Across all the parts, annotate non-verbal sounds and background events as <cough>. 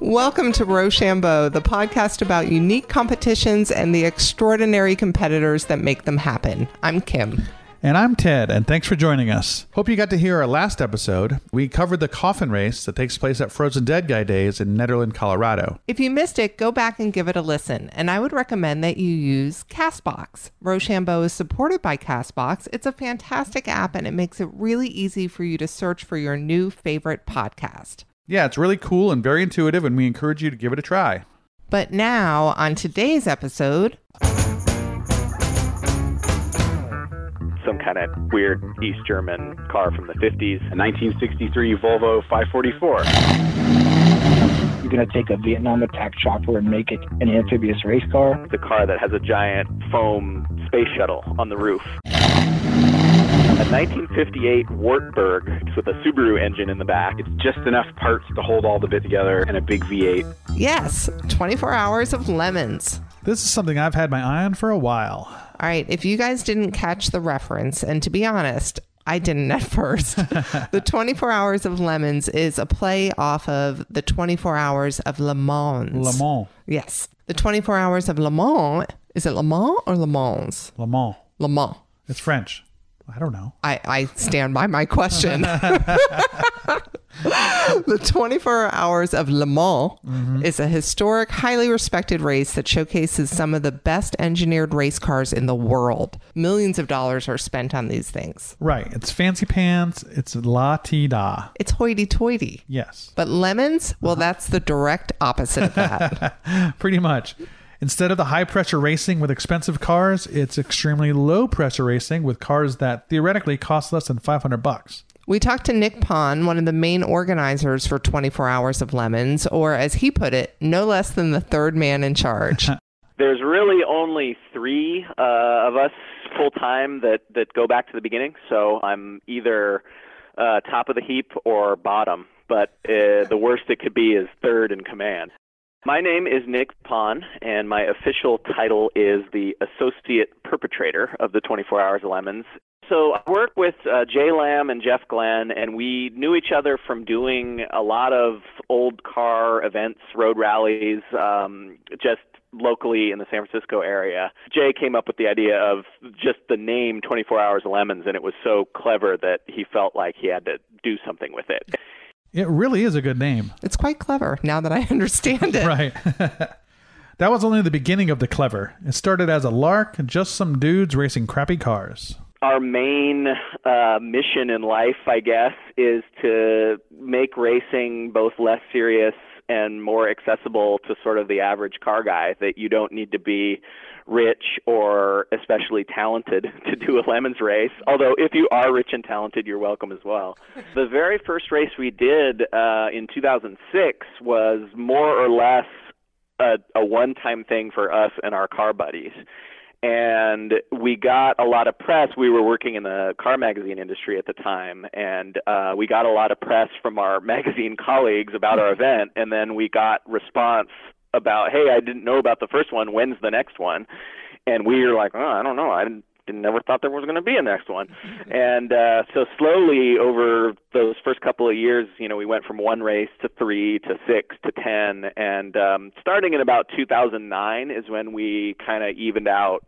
Welcome to Rochambeau, the podcast about unique competitions and the extraordinary competitors that make them happen. I'm Kim. And I'm Ted, and thanks for joining us. Hope you got to hear our last episode. We covered the coffin race that takes place at Frozen Dead Guy Days in Nederland, Colorado. If you missed it, go back and give it a listen. And I would recommend that you use Castbox. Rochambeau is supported by Castbox. It's a fantastic app, and it makes it really easy for you to search for your new favorite podcast. Yeah, it's really cool and very intuitive, and we encourage you to give it a try. But now, on today's episode, some kind of weird East German car from the 50s. A 1963 Volvo 544. You're going to take a Vietnam attack chopper and make it an amphibious race car. The car that has a giant foam space shuttle on the roof. A 1958 Wartburg with a Subaru engine in the back. It's just enough parts to hold all the bit together and a big V8. yes, 24 hours of lemons. This is something I've had my eye on for a while. All right, if you guys didn't catch the reference, and to be honest, I didn't at first. <laughs> the 24 Hours of Lemons is a play off of the 24 Hours of Le Mans. Le Mans. Yes. The 24 Hours of Le Mans. Is it Le Mans or Le Mans? Le Mans. Le Mans. It's French. I don't know. I, I stand by my question. <laughs> <laughs> <laughs> the 24 Hours of Le Mans mm-hmm. is a historic, highly respected race that showcases some of the best engineered race cars in the world. Millions of dollars are spent on these things. Right. It's fancy pants. It's la ti da. It's hoity toity. Yes. But lemons, well, uh-huh. that's the direct opposite of that. <laughs> Pretty much. Instead of the high pressure racing with expensive cars, it's extremely low pressure racing with cars that theoretically cost less than 500 bucks. We talked to Nick Pon, one of the main organizers for 24 Hours of Lemons, or as he put it, no less than the third man in charge. <laughs> There's really only three uh, of us full time that, that go back to the beginning. So I'm either uh, top of the heap or bottom. But uh, the worst it could be is third in command. My name is Nick Pon, and my official title is the Associate Perpetrator of the 24 Hours of Lemons. So I work with uh, Jay Lamm and Jeff Glenn, and we knew each other from doing a lot of old car events, road rallies, um, just locally in the San Francisco area. Jay came up with the idea of just the name 24 Hours of Lemons, and it was so clever that he felt like he had to do something with it. It really is a good name. it's quite clever now that I <laughs> understand it. Right. <laughs> that was only the beginning of the clever. It started as a lark, just some dudes racing crappy cars. Our main uh, mission in life, I guess, is to make racing both less serious and more accessible to sort of the average car guy. That you don't need to be rich or especially talented <laughs> to do a lemons race. Although if you are rich and talented, you're welcome as well. <laughs> The very first race we did uh, in 2006 was more or less a, a one-time thing for us and our car buddies and we got a lot of press. We were working in the car magazine industry at the time, and uh, we got a lot of press from our <laughs> magazine colleagues about our event, and then we got response about, "Hey, I didn't know about the first one. When's the next one?" And we were like, "Oh, I don't know. I didn't." Never thought there was going to be a next one, and uh, so slowly over those first couple of years, you know, we went from one race to three to six to ten, and um, starting in about 2009 is when we kind of evened out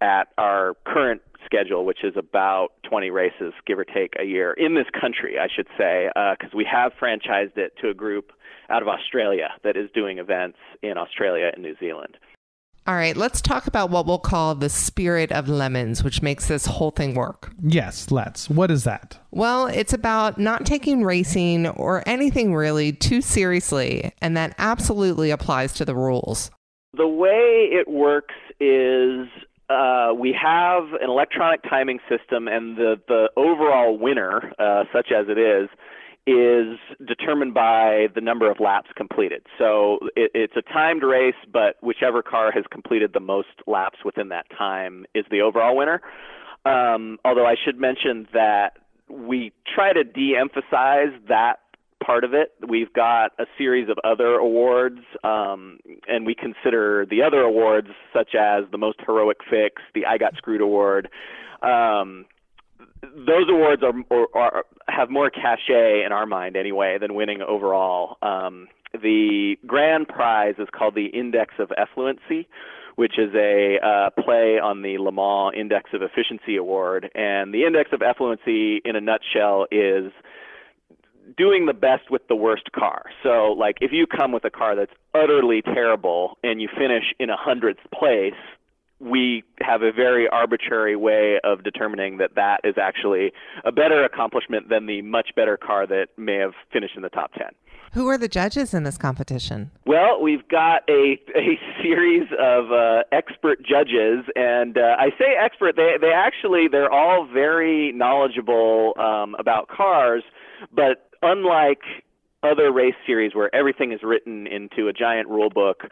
at our current schedule, which is about 20 races, give or take a year in this country, I should say, because we have franchised it to a group out of Australia that is doing events in Australia and New Zealand. All right, let's talk about what we'll call the spirit of lemons, which makes this whole thing work. Yes, let's. What is that? Well, it's about not taking racing or anything really too seriously, and that absolutely applies to the rules. The way it works is uh, we have an electronic timing system, and the, the overall winner, uh, such as it is, is determined by the number of laps completed. So it, it's a timed race, but whichever car has completed the most laps within that time is the overall winner. Um, although I should mention that we try to de emphasize that part of it. We've got a series of other awards, um, and we consider the other awards, such as the most heroic fix, the I Got Screwed award. Um, those awards are, are, are have more cachet in our mind anyway than winning overall. Um, the grand prize is called the Index of Effluency, which is a uh, play on the Le Mans Index of Efficiency Award. And the Index of Effluency, in a nutshell, is doing the best with the worst car. So, like, if you come with a car that's utterly terrible and you finish in a hundredth place, we have a very arbitrary way of determining that that is actually a better accomplishment than the much better car that may have finished in the top 10. Who are the judges in this competition? Well, we've got a, a series of uh, expert judges, and uh, I say expert. They they actually they're all very knowledgeable um, about cars, but unlike other race series where everything is written into a giant rule book,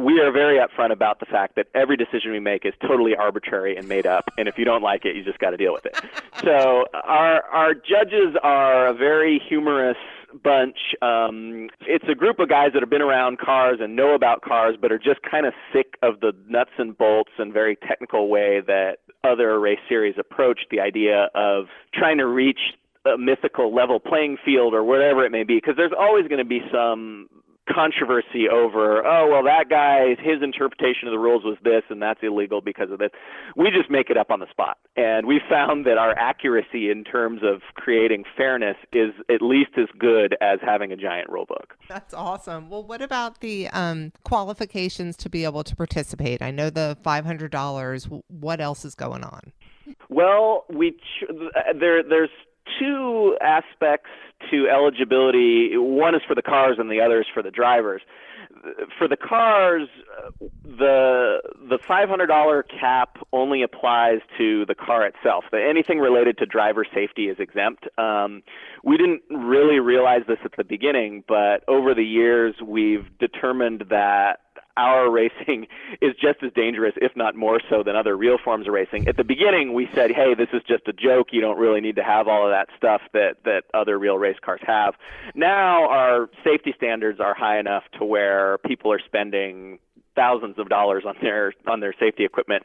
we are very upfront about the fact that every decision we make is totally arbitrary and made up, and if you don't like it, you just got to deal with it. <laughs> so our our judges are a very humorous bunch. Um, it's a group of guys that have been around cars and know about cars, but are just kind of sick of the nuts and bolts and very technical way that other race series approach the idea of trying to reach a mythical level playing field or whatever it may be because there's always going to be some controversy over oh well that guy his interpretation of the rules was this and that's illegal because of this. We just make it up on the spot. And we found that our accuracy in terms of creating fairness is at least as good as having a giant rule book. That's awesome. Well what about the um, qualifications to be able to participate? I know the $500 what else is going on? Well we ch- there there's two aspects to eligibility. One is for the cars, and the other is for the drivers. For the cars, the the $500 cap only applies to the car itself. Anything related to driver safety is exempt. Um, we didn't really realize this at the beginning, but over the years, we've determined that our <laughs> racing is just as dangerous, if not more so, than other real forms of racing. At the beginning, we said, "Hey, this is just a joke. You don't really need to have all of that stuff that that other real race cars have." Now, our safety standards are high enough to where people are spending thousands of dollars on their on their safety equipment.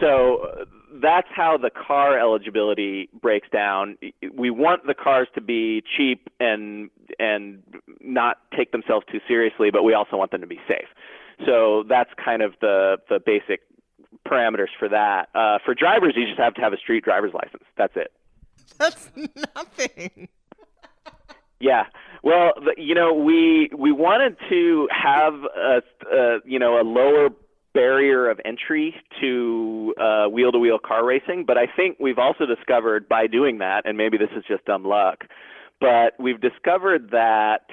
So that's how the car eligibility breaks down. We want the cars to be cheap and and not take themselves too seriously, but we also want them to be safe. So that's kind of the the basic parameters for that. Uh, for drivers, you just have to have a street driver's license. That's it. <laughs> That's nothing. yeah. Well, you know, we we wanted to have a, a you know a lower barrier of entry to wheel to wheel car racing, but I think we've also discovered by doing that, and maybe this is just dumb luck, but we've discovered that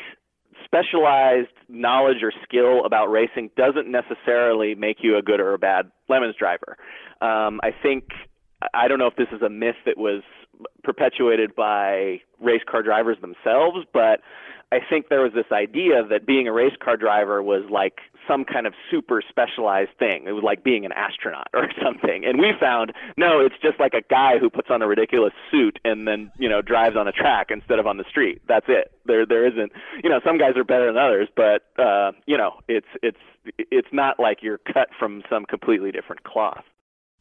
specialized knowledge or skill about racing doesn't necessarily make you a good or a bad lemons driver. Um, I think I don't know if this is a myth that was perpetuated by race car drivers themselves, but I think there was this idea that being a race car driver was like some kind of super specialized thing. It was like being an astronaut <laughs> or something. And we found no, it's just like a guy who puts on a ridiculous suit and then, you know, drives on a track instead of on the street. That's it. There there isn't, you know, some guys are better than others, but uh, you know, it's it's it's not like you're cut from some completely different cloth.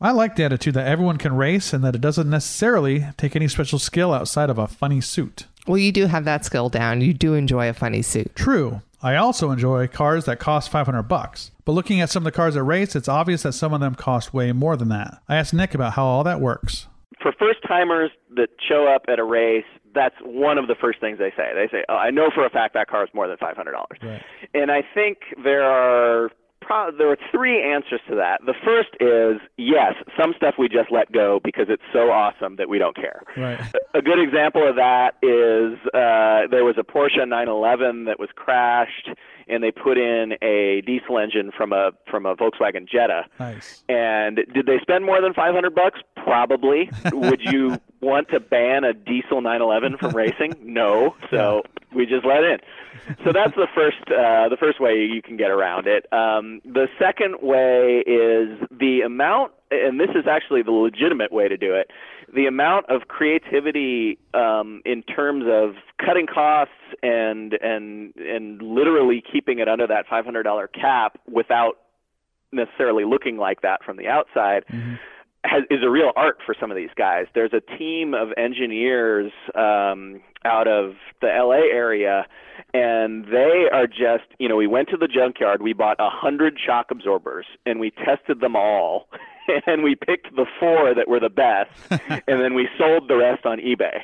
I like the attitude that everyone can race and that it doesn't necessarily take any special skill outside of a funny suit. Well, you do have that skill down. You do enjoy a funny suit. True. I also enjoy cars that cost 500 bucks. But looking at some of the cars at race, it's obvious that some of them cost way more than that. I asked Nick about how all that works. For first timers that show up at a race, that's one of the first things they say. They say, oh, "I know for a fact that car is more than five hundred dollars." Right. And I think there are pro- there are three answers to that. The first is yes, some stuff we just let go because it's so awesome that we don't care. Right. A good example of that is uh, there was a Porsche 911 that was crashed, and they put in a diesel engine from a from a Volkswagen Jetta. Nice. And did they spend more than 500 bucks? Probably. <laughs> Would you want to ban a diesel 911 from racing? No. So we just let in so that's the first uh, the first way you can get around it. Um, the second way is the amount, and this is actually the legitimate way to do it. The amount of creativity um, in terms of cutting costs and and and literally keeping it under that five hundred dollar cap without necessarily looking like that from the outside. Mm-hmm has, is a real art for some of these guys. There's a team of engineers um, out of the LA area, and they are just, you know, we went to the junkyard, we bought a hundred shock absorbers, and we tested them all, <laughs> and we picked the four that were the best, <laughs> and then we sold the rest on eBay.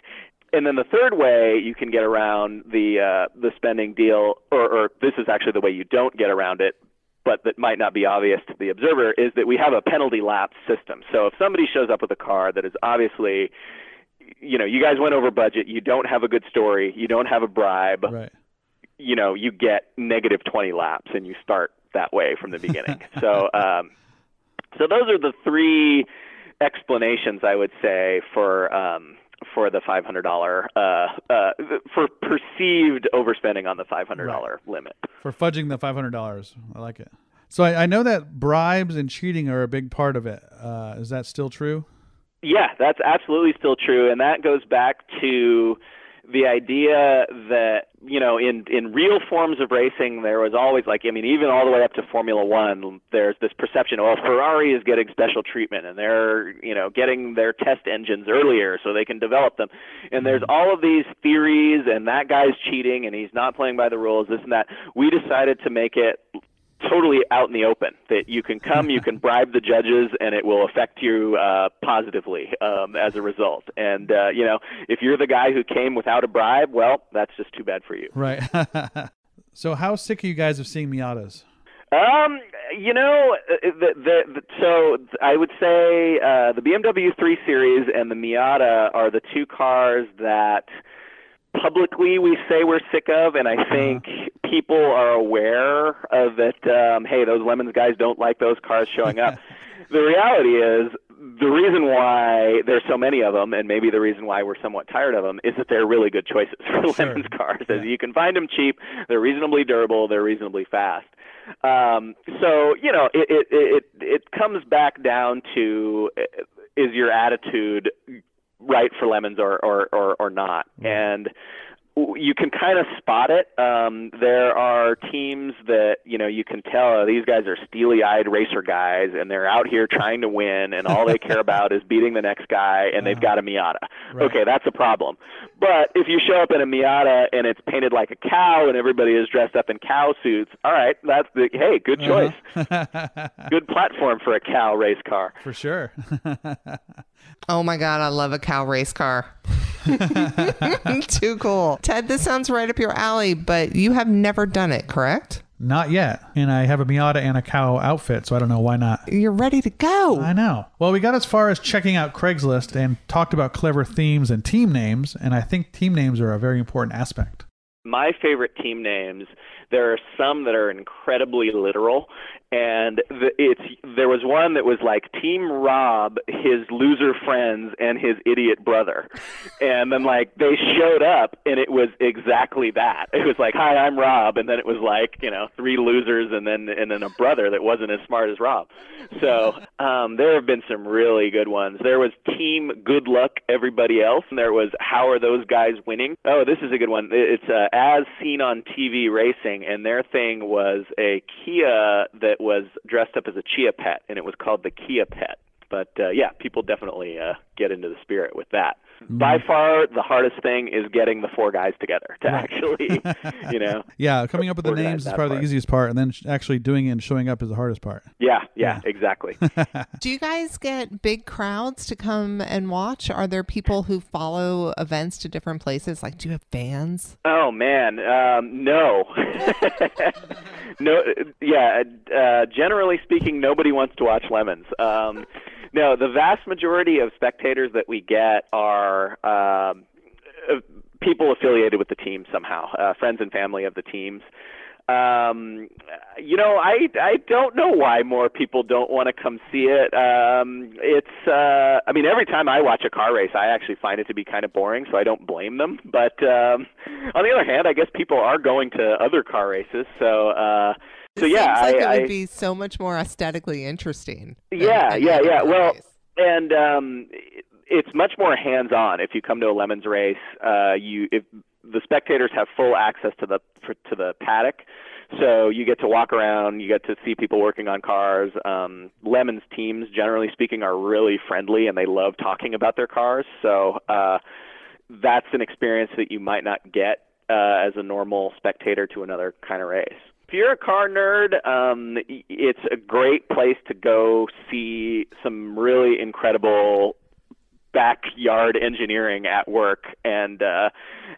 And then the third way you can get around the uh, the spending deal, or, or this is actually the way you don't get around it, but that might not be obvious to the observer, is that we have a penalty laps system. So if somebody shows up with a car that is obviously, you know, you guys went over budget, you don't have a good story, you don't have a bribe, Right. you know, you get negative 20 laps and you start that way from the beginning. <laughs> so, um, so those are the three explanations I would say for um, for the $500 uh, uh, for perceived overspending on the $500 limit. For fudging the five hundred dollars. I like it. So I, I know that bribes and cheating are a big part of it. Uh, is that still true? Yeah, that's absolutely still true, and that goes back to the idea that you know in in real forms of racing there was always like I mean even all the way up to Formula 1 there's this perception oh Ferrari is getting special treatment and they're you know getting their test engines earlier so they can develop them. And there's mm-hmm. all of these theories and that guy's cheating and he's not playing by the rules this and that. We decided to make it totally out in the open that you can come you <laughs> can bribe the judges and it will affect you uh positively um as a result and uh you know if you're the guy who came without a bribe well that's just too bad for you Right. <laughs> so how sick are you guys of seeing Miatas? um you know uh, the, the, the so i would say uh the BMW 3 series and the Miata are the two cars that publicly we say we're sick of and i think people are aware of that. um hey those lemons guys don't like those cars showing up <laughs> the reality is the reason why there's so many of them, and maybe the reason why we're somewhat tired of them, is that they're really good choices for Sure. Lemons cars. Yeah. As you can find them cheap, they're reasonably durable, they're reasonably fast. Um, so you know, it, it it it comes back down to uh, is your attitude right for lemons or or or, or not, and you can kind of spot it. Um, there are teams that you know you can tell oh, these guys are steely-eyed racer guys, and they're out here trying to win, and all they care <laughs> about is beating the next guy, and they've got a Miata. Right. Okay, that's a problem. But if you show up in a Miata and it's painted like a cow, and everybody is dressed up in cow suits, all right, that's the hey, good choice, Uh-huh. good platform for a cow race car. For sure. <laughs> Oh my God, I love a cow race car. <laughs> Too cool. Ted, this sounds right up your alley, but you have never done it, correct? not yet. And I have a Miata and a cow outfit, so I don't know why not. You're ready to go. I know. Well, we got as far as checking out Craigslist and talked about clever themes and team names, and I think team names are a very important aspect. my favorite team names there are some that are incredibly literal and the, it's there was one that was like team rob his loser friends and his idiot brother. And then like they showed up and it was exactly that. It was like hi i'm rob. And then it was like you know three losers and then and then a brother that wasn't as smart as rob. So um there have been some really good ones. There was team good luck everybody else and there was how are those guys winning? Oh this is a good one. It's uh, as seen on tv racing and their thing was a kia that was dressed up as a chia pet and it was called the kia pet. But uh, yeah people definitely uh, get into the spirit with that by far the hardest thing is getting the four guys together to actually <laughs> you know Yeah, coming up with the names is that probably part. the easiest part, and then sh- actually doing it and showing up is the hardest part. yeah yeah exactly <laughs> Do you guys get big crowds to come and watch? Are there people who follow events to different places? Like, do you have fans? Oh man, um, no, <laughs> no, yeah. Uh, generally speaking, nobody wants to watch lemons. Um, no, the vast majority of spectators that we get are um, people affiliated with the team somehow, uh, friends and family of the teams. Um, you know, I I don't know why more people don't want to come see it. Um, it's uh, I mean, every time I watch a car race, I actually find it to be kind of boring, so I don't blame them. But um, on the other hand, I guess people are going to other car races, so uh, so yeah, like I, it would I, be so much more aesthetically interesting. Yeah, any yeah, yeah. Well, race. and um, it's much more hands-on if you come to a lemons race. Uh, you if the spectators have full access to the to the paddock, So you get to walk around, you get to see people working on cars. Um, Lemon's teams, generally speaking, are really friendly and they love talking about their cars. So uh, that's an experience that you might not get uh, as a normal spectator to another kind of race. If you're a car nerd, um, it's a great place to go see some really incredible backyard engineering at work and uh,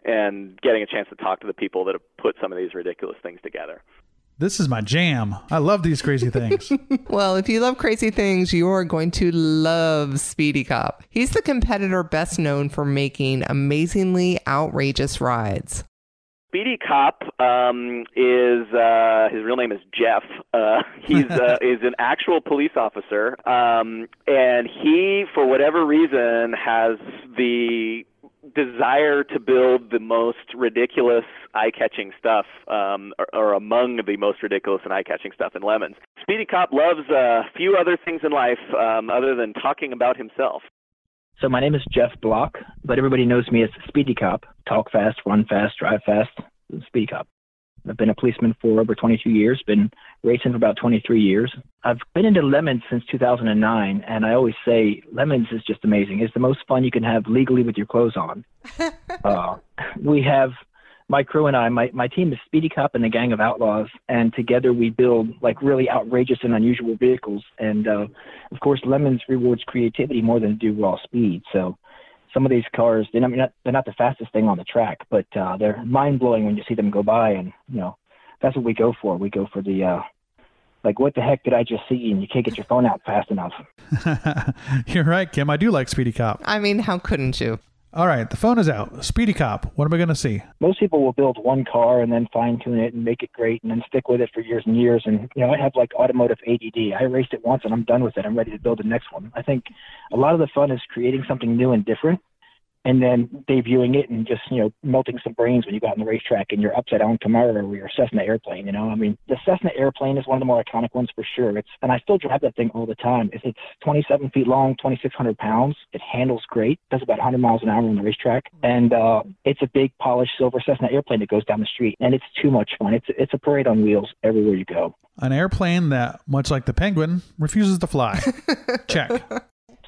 and getting a chance to talk to the people that have put some of these ridiculous things together. This is my jam. I love these crazy things. <laughs> Well, if you love crazy things, you are going to love Speedy Cop. He's the competitor best known for making amazingly outrageous rides. Speedy Cop um, is uh, his real name is Jeff. Uh, <laughs> he's uh, <laughs> is an actual police officer, um, and he, for whatever reason, has the desire to build the most ridiculous, eye-catching stuff, um, or, or among the most ridiculous and eye-catching stuff in Lemons. Speedy Cop loves a few other things in life um, other than talking about himself. So my name is Jeff Block, but everybody knows me as Speedy Cop. Talk fast, run fast, drive fast, Speedy Cop. I've been a policeman for over 22 years, been racing for about 23 years. I've been into Lemons since 2009, and I always say Lemons is just amazing. It's the most fun you can have legally with your clothes on. <laughs> uh, we have my crew and I, my, my team is Speedy Cop and the Gang of Outlaws, and together we build like really outrageous and unusual vehicles. And uh, of course, Lemons rewards creativity more than do raw speed. So some of these cars, they're not, they're not the fastest thing on the track, but uh, they're mind blowing when you see them go by. And you know, that's what we go for. We go for the uh, like, what the heck did I just see? And you can't get your phone out fast enough. <laughs> You're right, Kim. I do like Speedy Cop. I mean, how couldn't you? All right, the phone is out. Speedy Cop. What am I going to see? most people will build one car and then fine tune it and make it great and then stick with it for years and years. And you know, I have like automotive ADD. I raced it once and I'm done with it. I'm ready to build the next one. I think a lot of the fun is creating something new and different, and then debuting it and just you know melting some brains when you go out on the racetrack in your upside down Camaro or your Cessna airplane. You know, I mean, the Cessna airplane is one of the more iconic ones for sure. It's and I still drive that thing all the time. It's, it's 27 feet long, 2,600 pounds. It handles great. Does about 100 miles an hour on the racetrack, and uh, it's a big polished silver Cessna airplane that goes down the street, and it's too much fun. It's it's a parade on wheels everywhere you go. An airplane that, much like the Penguin, refuses to fly. <laughs> Check.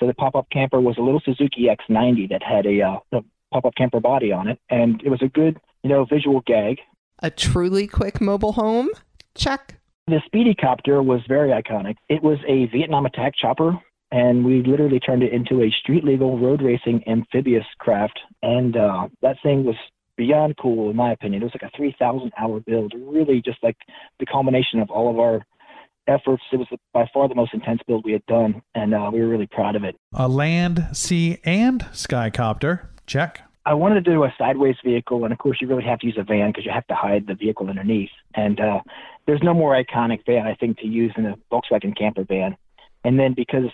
So the pop-up camper was a little Suzuki X90 that had a, uh, a pop-up camper body on it, and it was a good, you know, visual gag. A truly quick mobile home? Check. The Speedy Copter was very iconic. It was a Vietnam attack chopper, and we literally turned it into a street-legal road racing amphibious craft, and uh, that thing was beyond cool in my opinion. It was like a 3,000-hour build, really just like the culmination of all of our efforts. It was by far the most intense build we had done, and uh, we were really proud of it. A land, sea, and skycopter. Check. I wanted to do a sideways vehicle, and of course, you really have to use a van because you have to hide the vehicle underneath. And uh, there's no more iconic van, I think, to use than a Volkswagen camper van. And then because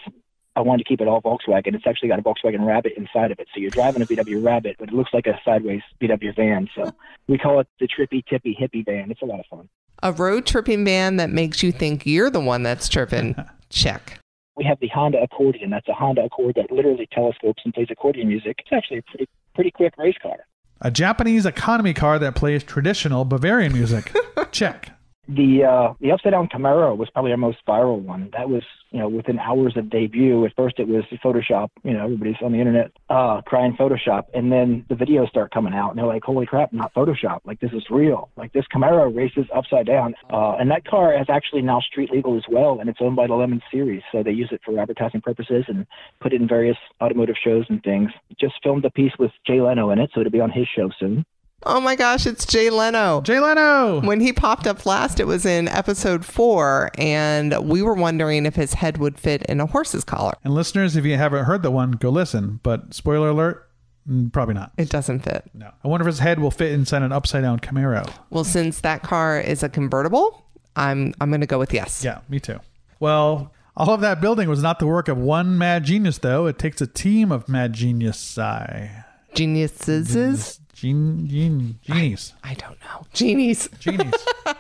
I wanted to keep it all Volkswagen, it's actually got a Volkswagen Rabbit inside of it. So you're driving a VW Rabbit, but it looks like a sideways VW van. So we call it the Trippy Tippy Hippie Van. It's a lot of fun. A road tripping van that makes you think you're the one that's tripping? <laughs> Check. We have the Honda Accordion. That's a Honda Accord that literally telescopes and plays accordion music. It's actually a pretty pretty quick race car. A Japanese economy car that plays traditional Bavarian music. <laughs> Check. The uh, the upside down Camaro was probably our most viral one. That was you know within hours of debut. At first it was Photoshop. You know everybody's on the internet uh, crying Photoshop, and then the videos start coming out, and they're like, holy crap, not Photoshop. Like this is real. Like this Camaro races upside down, uh, and that car is actually now street legal as well, and it's owned by the Lemon Series, so they use it for advertising purposes and put it in various automotive shows and things. Just filmed a piece with Jay Leno in it, so it'll be on his show soon. Oh my gosh, it's Jay Leno. Jay Leno. When he popped up last, it was in episode four, and we were wondering if his head would fit in a horse's collar. And listeners, if you haven't heard the one, go listen. But spoiler alert, mm, probably not. It doesn't fit. No. I wonder if his head will fit inside an upside down Camaro. Well, since that car is a convertible, I'm I'm going to go with yes. Yeah, me too. Well, all of that building was not the work of one mad genius, though. It takes a team of mad genius. I Geniuses? Gen, gen, genies. I don't know. Genies. Genies.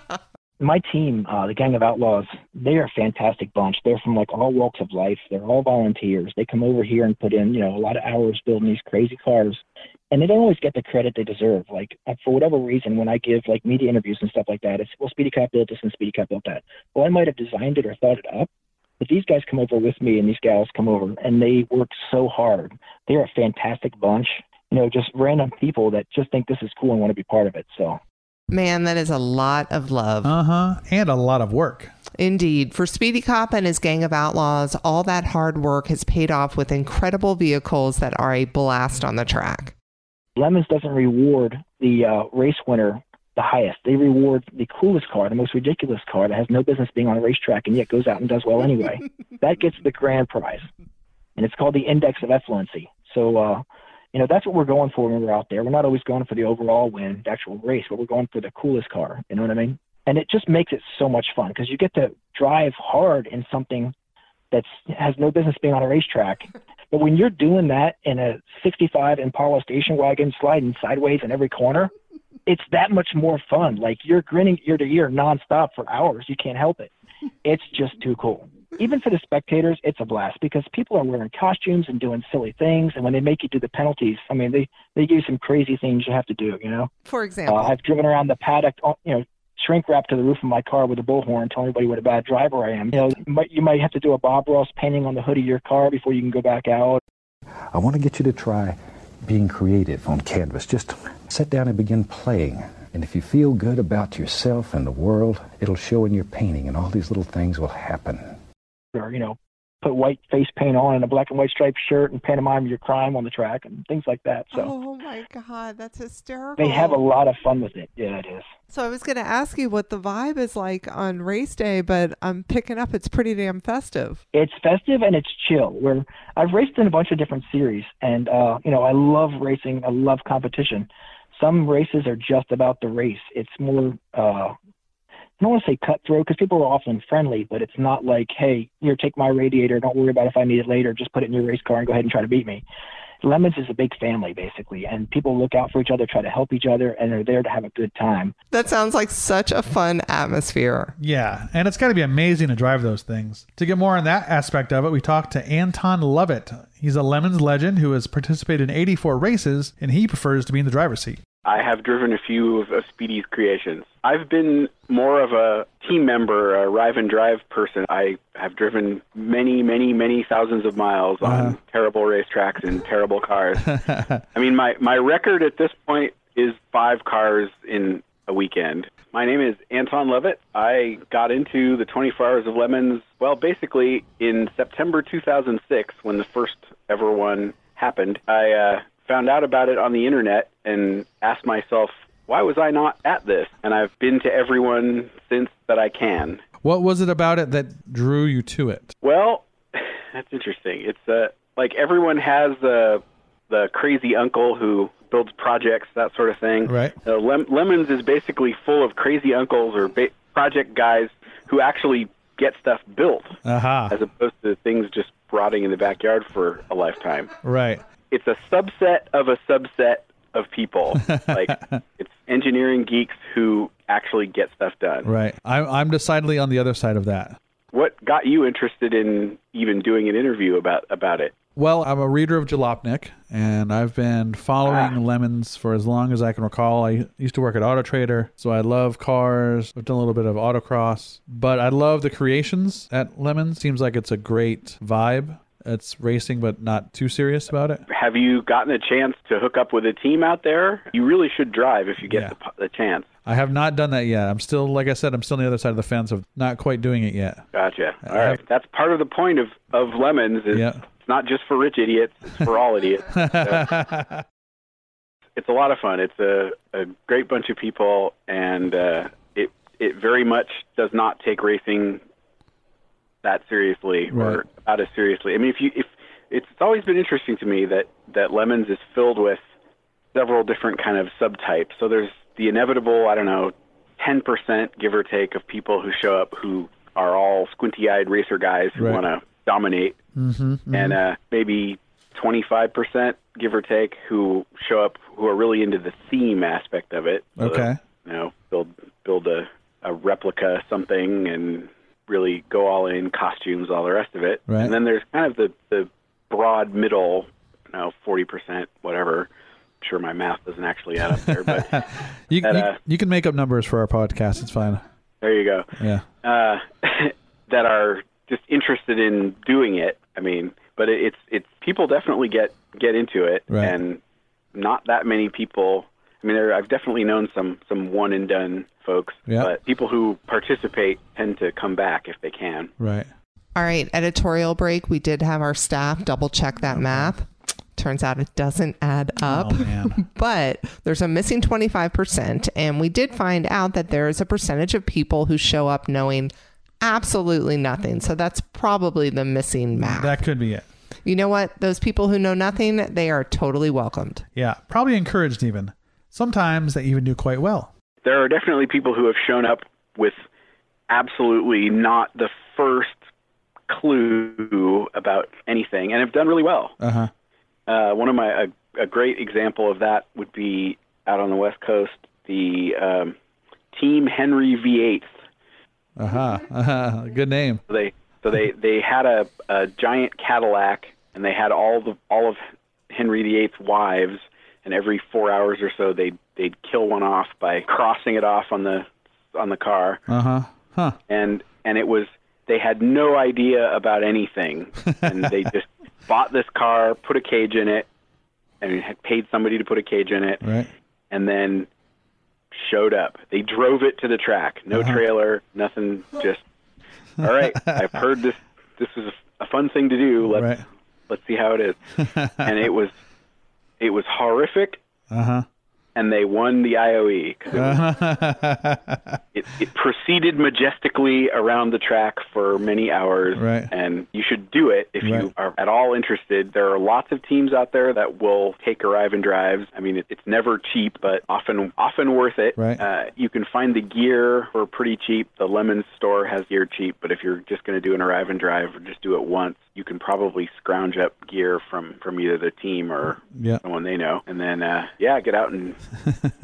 <laughs> my team, uh, the Gang of Outlaws, they are a fantastic bunch. They're from like all walks of life. They're all volunteers. They come over here and put in, you know, a lot of hours building these crazy cars. and they don't always get the credit they deserve. Like uh, for whatever reason, when I give like media interviews and stuff like that, it's well, Speedy Cop built this and Speedy Cop built that. Well, I might have designed it or thought it up, but these guys come over with me and these gals come over and they work so hard. They're a fantastic bunch. You know, just random people that just think this is cool and want to be part of it. So Man, that is a lot of love. Uh huh. And a lot of work. Indeed. For Speedy Cop and his gang of outlaws, all that hard work has paid off with incredible vehicles that are a blast on the track. Lemons doesn't reward the uh, race winner the highest. They reward the coolest car, the most ridiculous car that has no business being on a racetrack and yet goes out and does well anyway. <laughs> that gets the grand prize. And it's called the index of effluency. So, uh, you know, that's what we're going for when we're out there. We're not always going for the overall win, the actual race, but we're going for the coolest car. You know what I mean? And it just makes it so much fun because you get to drive hard in something that has no business being on a racetrack. <laughs> But when you're doing that in a 65 Impala station wagon sliding sideways in every corner, it's that much more fun. Like you're grinning ear to ear nonstop for hours. You can't help it. It's just too cool. Even for the spectators, it's a blast because people are wearing costumes and doing silly things. And when they make you do the penalties, I mean, they they give you some crazy things you have to do. You know, For uh, example, I've driven around the paddock, uh, you know, shrink wrapped to the roof of my car with a bullhorn, telling everybody what a bad driver I am. You know, you might, you might have to do a Bob Ross painting on the hood of your car before you can go back out. I want to get you to try being creative on canvas. Just sit down and begin playing. And if you feel good about yourself and the world, it'll show in your painting, and all these little things will happen. Or you know put white face paint on and a black and white striped shirt and pantomime your crime on the track and things like that. So oh my God, that's hysterical. they have a lot of fun with it. Yeah it is. So I was going to ask you what the vibe is like on race day, but I'm picking up it's pretty damn festive. it's festive and it's chill. Where i've raced in a bunch of different series and uh you know i love racing. I love competition. Some races are just about the race. It's more uh I don't want to say cutthroat because people are often friendly, but it's not like, hey, here, take my radiator. Don't worry about if I need it later. Just put it in your race car and go ahead and try to beat me. Lemons is a big family, basically, and people look out for each other, try to help each other, and they're there to have a good time. That sounds like such a fun atmosphere. Yeah, and it's got to be amazing to drive those things. To get more on that aspect of it, we talked to Anton Lovett. He's a Lemons legend who has participated in 84 races, and he prefers to be in the driver's seat. I have driven a few of, of Speedy's creations. I've been more of a team member, a rive and drive person. I have driven many, many, many thousands of miles on terrible racetracks and terrible cars. <laughs> I mean, my, my record at this point is five cars in a weekend. My name is Anton Levitt. I got into the 24 Hours of Lemons, well, basically in September 2006 when the first ever one happened. I uh, found out about it on the internet and asked myself, why was I not at this? And I've been to everyone since that I can. What was it about it that drew you to it? Well, <laughs> that's interesting. It's uh, like everyone has uh, the crazy uncle who builds projects, that sort of thing. Right. Uh, Lem- Lemons is basically full of crazy uncles or ba- project guys who actually get stuff built, Aha. as opposed to things just rotting in the backyard for a lifetime. Right. It's a subset of a subset of people. <laughs> like it's engineering geeks who actually get stuff done. Right. I'm, I'm decidedly on the other side of that. What got you interested in even doing an interview about about it? Well, I'm a reader of Jalopnik, and I've been following ah. Lemons for as long as I can recall. I used to work at Auto Trader, so I love cars. I've done a little bit of autocross, but I love the creations at Lemons. Seems like it's a great vibe. It's racing, but not too serious about it. Have you gotten a chance to hook up with a team out there? You really should drive if you get Yeah. the, the chance. I have not done that yet. I'm still, like I said, I'm still on the other side of the fence of not quite doing it yet. Gotcha. All I right, have- that's part of the point of of lemons. Is Yeah. it's not just for rich idiots; it's for all idiots. <laughs> So, it's a lot of fun. It's a, a great bunch of people, and uh, it it very much does not take racing that seriously Right. or about as seriously. I mean, if you if it's, it's always been interesting to me that that lemons is filled with several different kind of subtypes. So there's the inevitable, I don't know, 10% give or take of people who show up who are all squinty-eyed racer guys who Right. want to dominate, mm-hmm, and uh, maybe 25% give or take who show up who are really into the theme aspect of it. So Okay. you know, build build a, a replica something and really go all in costumes, all the rest of it. Right. And then there's kind of the the broad middle, you know, forty percent, whatever, sure my math doesn't actually add up there, but <laughs> You, That, you, uh, you can make up numbers for our podcast. It's fine. there you go. Yeah. uh, <laughs> that are just interested in doing it. I mean, but it, it's it's people definitely get get into it, Right. and not that many people. I mean, there, I've definitely known some some one and done folks, Yeah. but people who participate tend to come back if they can. Right. All right, editorial break. We did have our staff double check that math. Turns out it doesn't add oh, up. Oh man. <laughs> but there's a missing 25%. And we did find out that there is a percentage of people who show up knowing absolutely nothing. So that's probably the missing math. that could be it. you know what? Those people who know nothing, they are totally welcomed. Yeah. Probably encouraged even. Sometimes they even do quite well. There are definitely people who have shown up with absolutely not the first clue about anything and have done really well. Uh huh. Uh, one of my a, a great example of that would be out on the West Coast, the um, Team Henry V8. Uh huh. Uh-huh. <laughs> Good name. So they so they <laughs> they had a, a giant Cadillac, and they had all the all of Henry VIII's wives, and every four hours or so they'd they'd kill one off by crossing it off on the on the car, Uh huh. Huh. and and it was they had no idea about anything, <laughs> and they just bought this car, put a cage in it, and had paid somebody to put a cage in it, Right. and then showed up. They drove it to the track. No Uh-huh. trailer, nothing. Just all right. I've heard this. This is a, a fun thing to do. Let's Right. let's see how it is. <laughs> and it was it was horrific. Uh huh. And they won the IOE it, was- <laughs> it, it proceeded majestically around the track for many hours. Right. And you should do it if Right. you are at all interested. There are lots of teams out there that will take arrive and drives. I mean, it, it's never cheap, but often often worth it. Right. Uh, you can find the gear for pretty cheap. The Lemons store has gear cheap, but if you're just going to do an arrive and drive or just do it once, you can probably scrounge up gear from from either the team or Yeah. someone they know, and then uh, yeah, get out and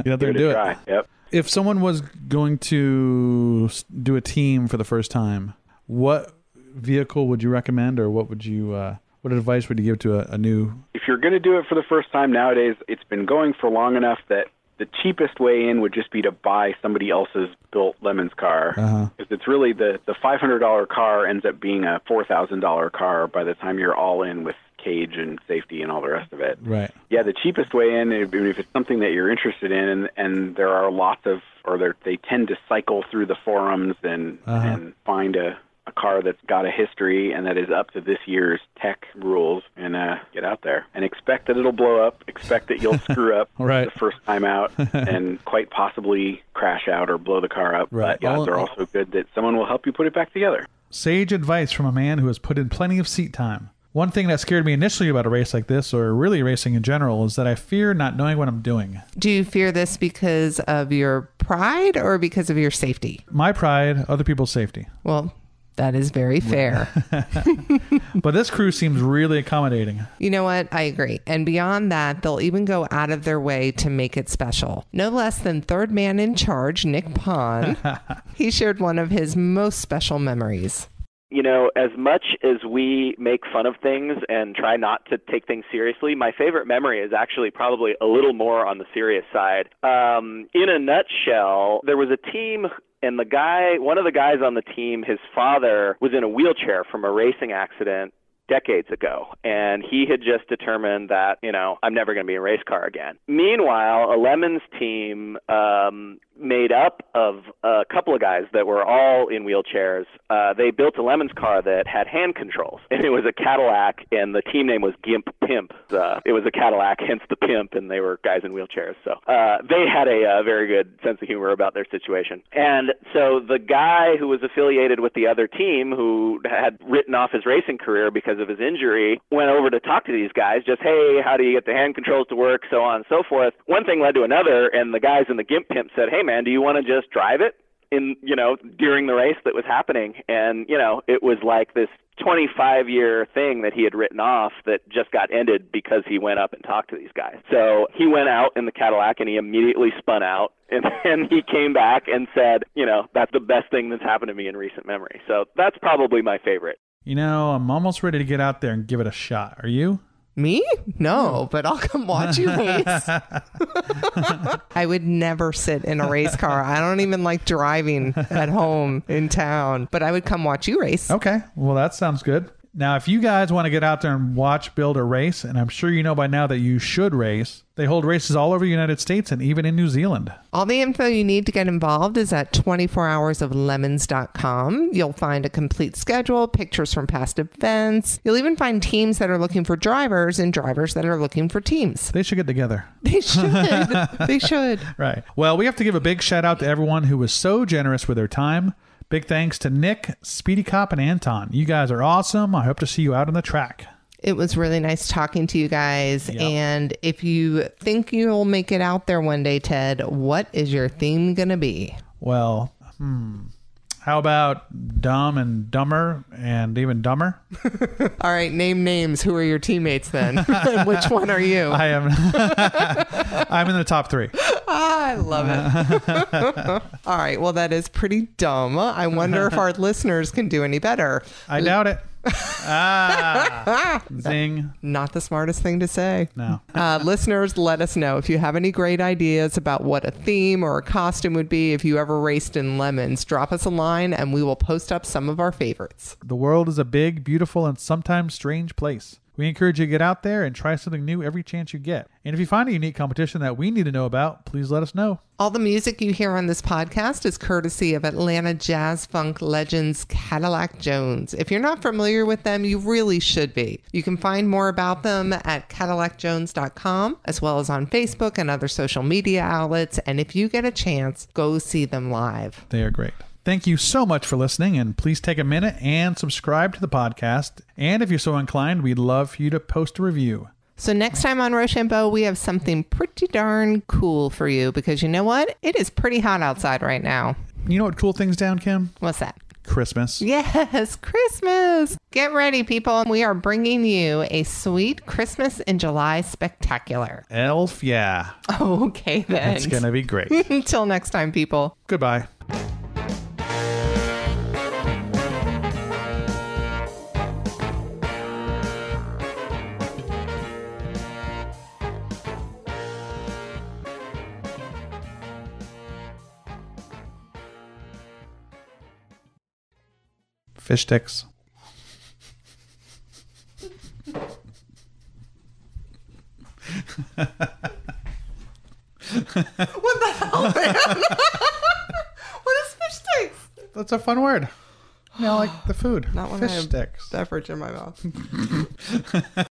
Get out there and do a it. Yep. If someone was going to do a team for the first time, what vehicle would you recommend, or what would you, uh, what advice would you give to a, a new? if you're going to do it for the first time nowadays, it's been going for long enough that the cheapest way in would just be to buy somebody else's built Lemons car. Uh-huh. Because it's really the the five hundred dollar car ends up being a four thousand dollar car by the time you're all in with cage and safety and all the rest of it. Right. Yeah, the cheapest way in, if if it's something that you're interested in, and, and there are lots of, or they tend to cycle through the forums and Uh-huh. and find a, a car that's got a history and that is up to this year's tech rules, and uh, get out there and expect that it'll blow up. Expect that you'll <laughs> screw up Right. the first time out, <laughs> and quite possibly crash out or blow the car up. Right. But the odds All- are also good that someone will help you put it back together. Sage advice from a man who has put in plenty of seat time. One thing that scared me initially about a race like this, or really racing in general, is that I fear not knowing what I'm doing. Do you fear this because of your pride or because of your safety? My pride, other people's safety. Well, that is very fair. <laughs> But this crew seems really accommodating. You know what? I agree. And beyond that, they'll even go out of their way to make it special. No less than third man in charge, Nick Pon. <laughs> he shared one of his most special memories. you know, as much as we make fun of things and try not to take things seriously, my favorite memory is actually probably a little more on the serious side. Um, in a nutshell, there was a team. And the guy, one of the guys on the team, his father was in a wheelchair from a racing accident decades ago. And he had just determined that you know i'm never going to be in a race car again. Meanwhile a lemons team um made up of a couple of guys that were all in wheelchairs. Uh they built a lemons car that had hand controls and it was a cadillac and the team name was gimp pimp. Uh, it was a cadillac hence the pimp and they were guys in wheelchairs. So uh they had a uh, very good sense of humor about their situation. And so the guy who was affiliated with the other team who had written off his racing career because of his injury went over to talk to these guys just hey how do you get the hand controls to work? so on and so forth. One thing led to another and the guys in the gimp pimp said hey man do you want to just drive it in you know during the race that was happening? And you know it was like this 25 year thing that he had written off that just got ended because he went up and talked to these guys. So he went out in the cadillac and he immediately spun out. <laughs> And then he came back and said you know that's the best thing that's happened to me in recent memory. So that's probably my favorite. You know, I'm almost ready to get out there and give it a shot. Are you? Me? No, but I'll come watch you race. <laughs> I would never sit in a race car. I don't even like driving at home in town, but I would come watch you race. Okay. Well, that sounds good. Now, if you guys want to get out there and watch, build, or race, and I'm sure you know by now that you should race, they hold races all over the United States and even in New Zealand. All the info you need to get involved is at 24hoursoflemons.com. You'll find a complete schedule, pictures from past events. You'll even find teams that are looking for drivers and drivers that are looking for teams. They should get together. <laughs> They should. they should. <laughs> Right. Well, we have to give a big shout out to everyone who was so generous with their time. Big thanks to Nick, Speedy Cop, and Anton. You guys are awesome. I hope to see you out on the track. It was really nice talking to you guys. Yep. And if you think you'll make it out there one day, Ted, what is your theme going to be? Well, hmm. How about dumb and dumber and even dumber? <laughs> All right, name names. Who are your teammates then? <laughs> <laughs> Which one are you? I am. I'm in the top three. <laughs> I love it. <laughs> All right, well, that is pretty dumb. I wonder if our <laughs> listeners can do any better. I doubt it. ah, zing. Not the smartest thing to say. No. Uh, listeners, let us know if you have any great ideas about what a theme or a costume would be if you ever raced in lemons. Drop us a line and we will post up some of our favorites. The world is a big, beautiful, and sometimes strange place. We encourage you to get out there and try something new every chance you get. And if you find a unique competition that we need to know about, please let us know. All the music you hear on this podcast is courtesy of Atlanta jazz funk legends Cadillac Jones. If you're not familiar with them, you really should be. You can find more about them at CadillacJones.com as well as on Facebook and other social media outlets. And if you get a chance, go see them live. They are great. Thank you so much for listening, and please take a minute and subscribe to the podcast. And if you're so inclined, we'd love for you to post a review. So next time on Rochambeau, we have something pretty darn cool for you because you know what? It is pretty hot outside right now. You know what cool things down, Kim? What's that? Christmas. Yes, <laughs> Christmas. Get ready, people. We are bringing you a sweet Christmas in July spectacular. Elf, yeah. <laughs> Okay, then. It's going to be great. <laughs> Until next time, people. Goodbye. Fish sticks. What the hell, man? what is fish sticks? That's a fun word. Yeah, I like the food. Not when Fish I have sticks. beverage in my mouth. <laughs>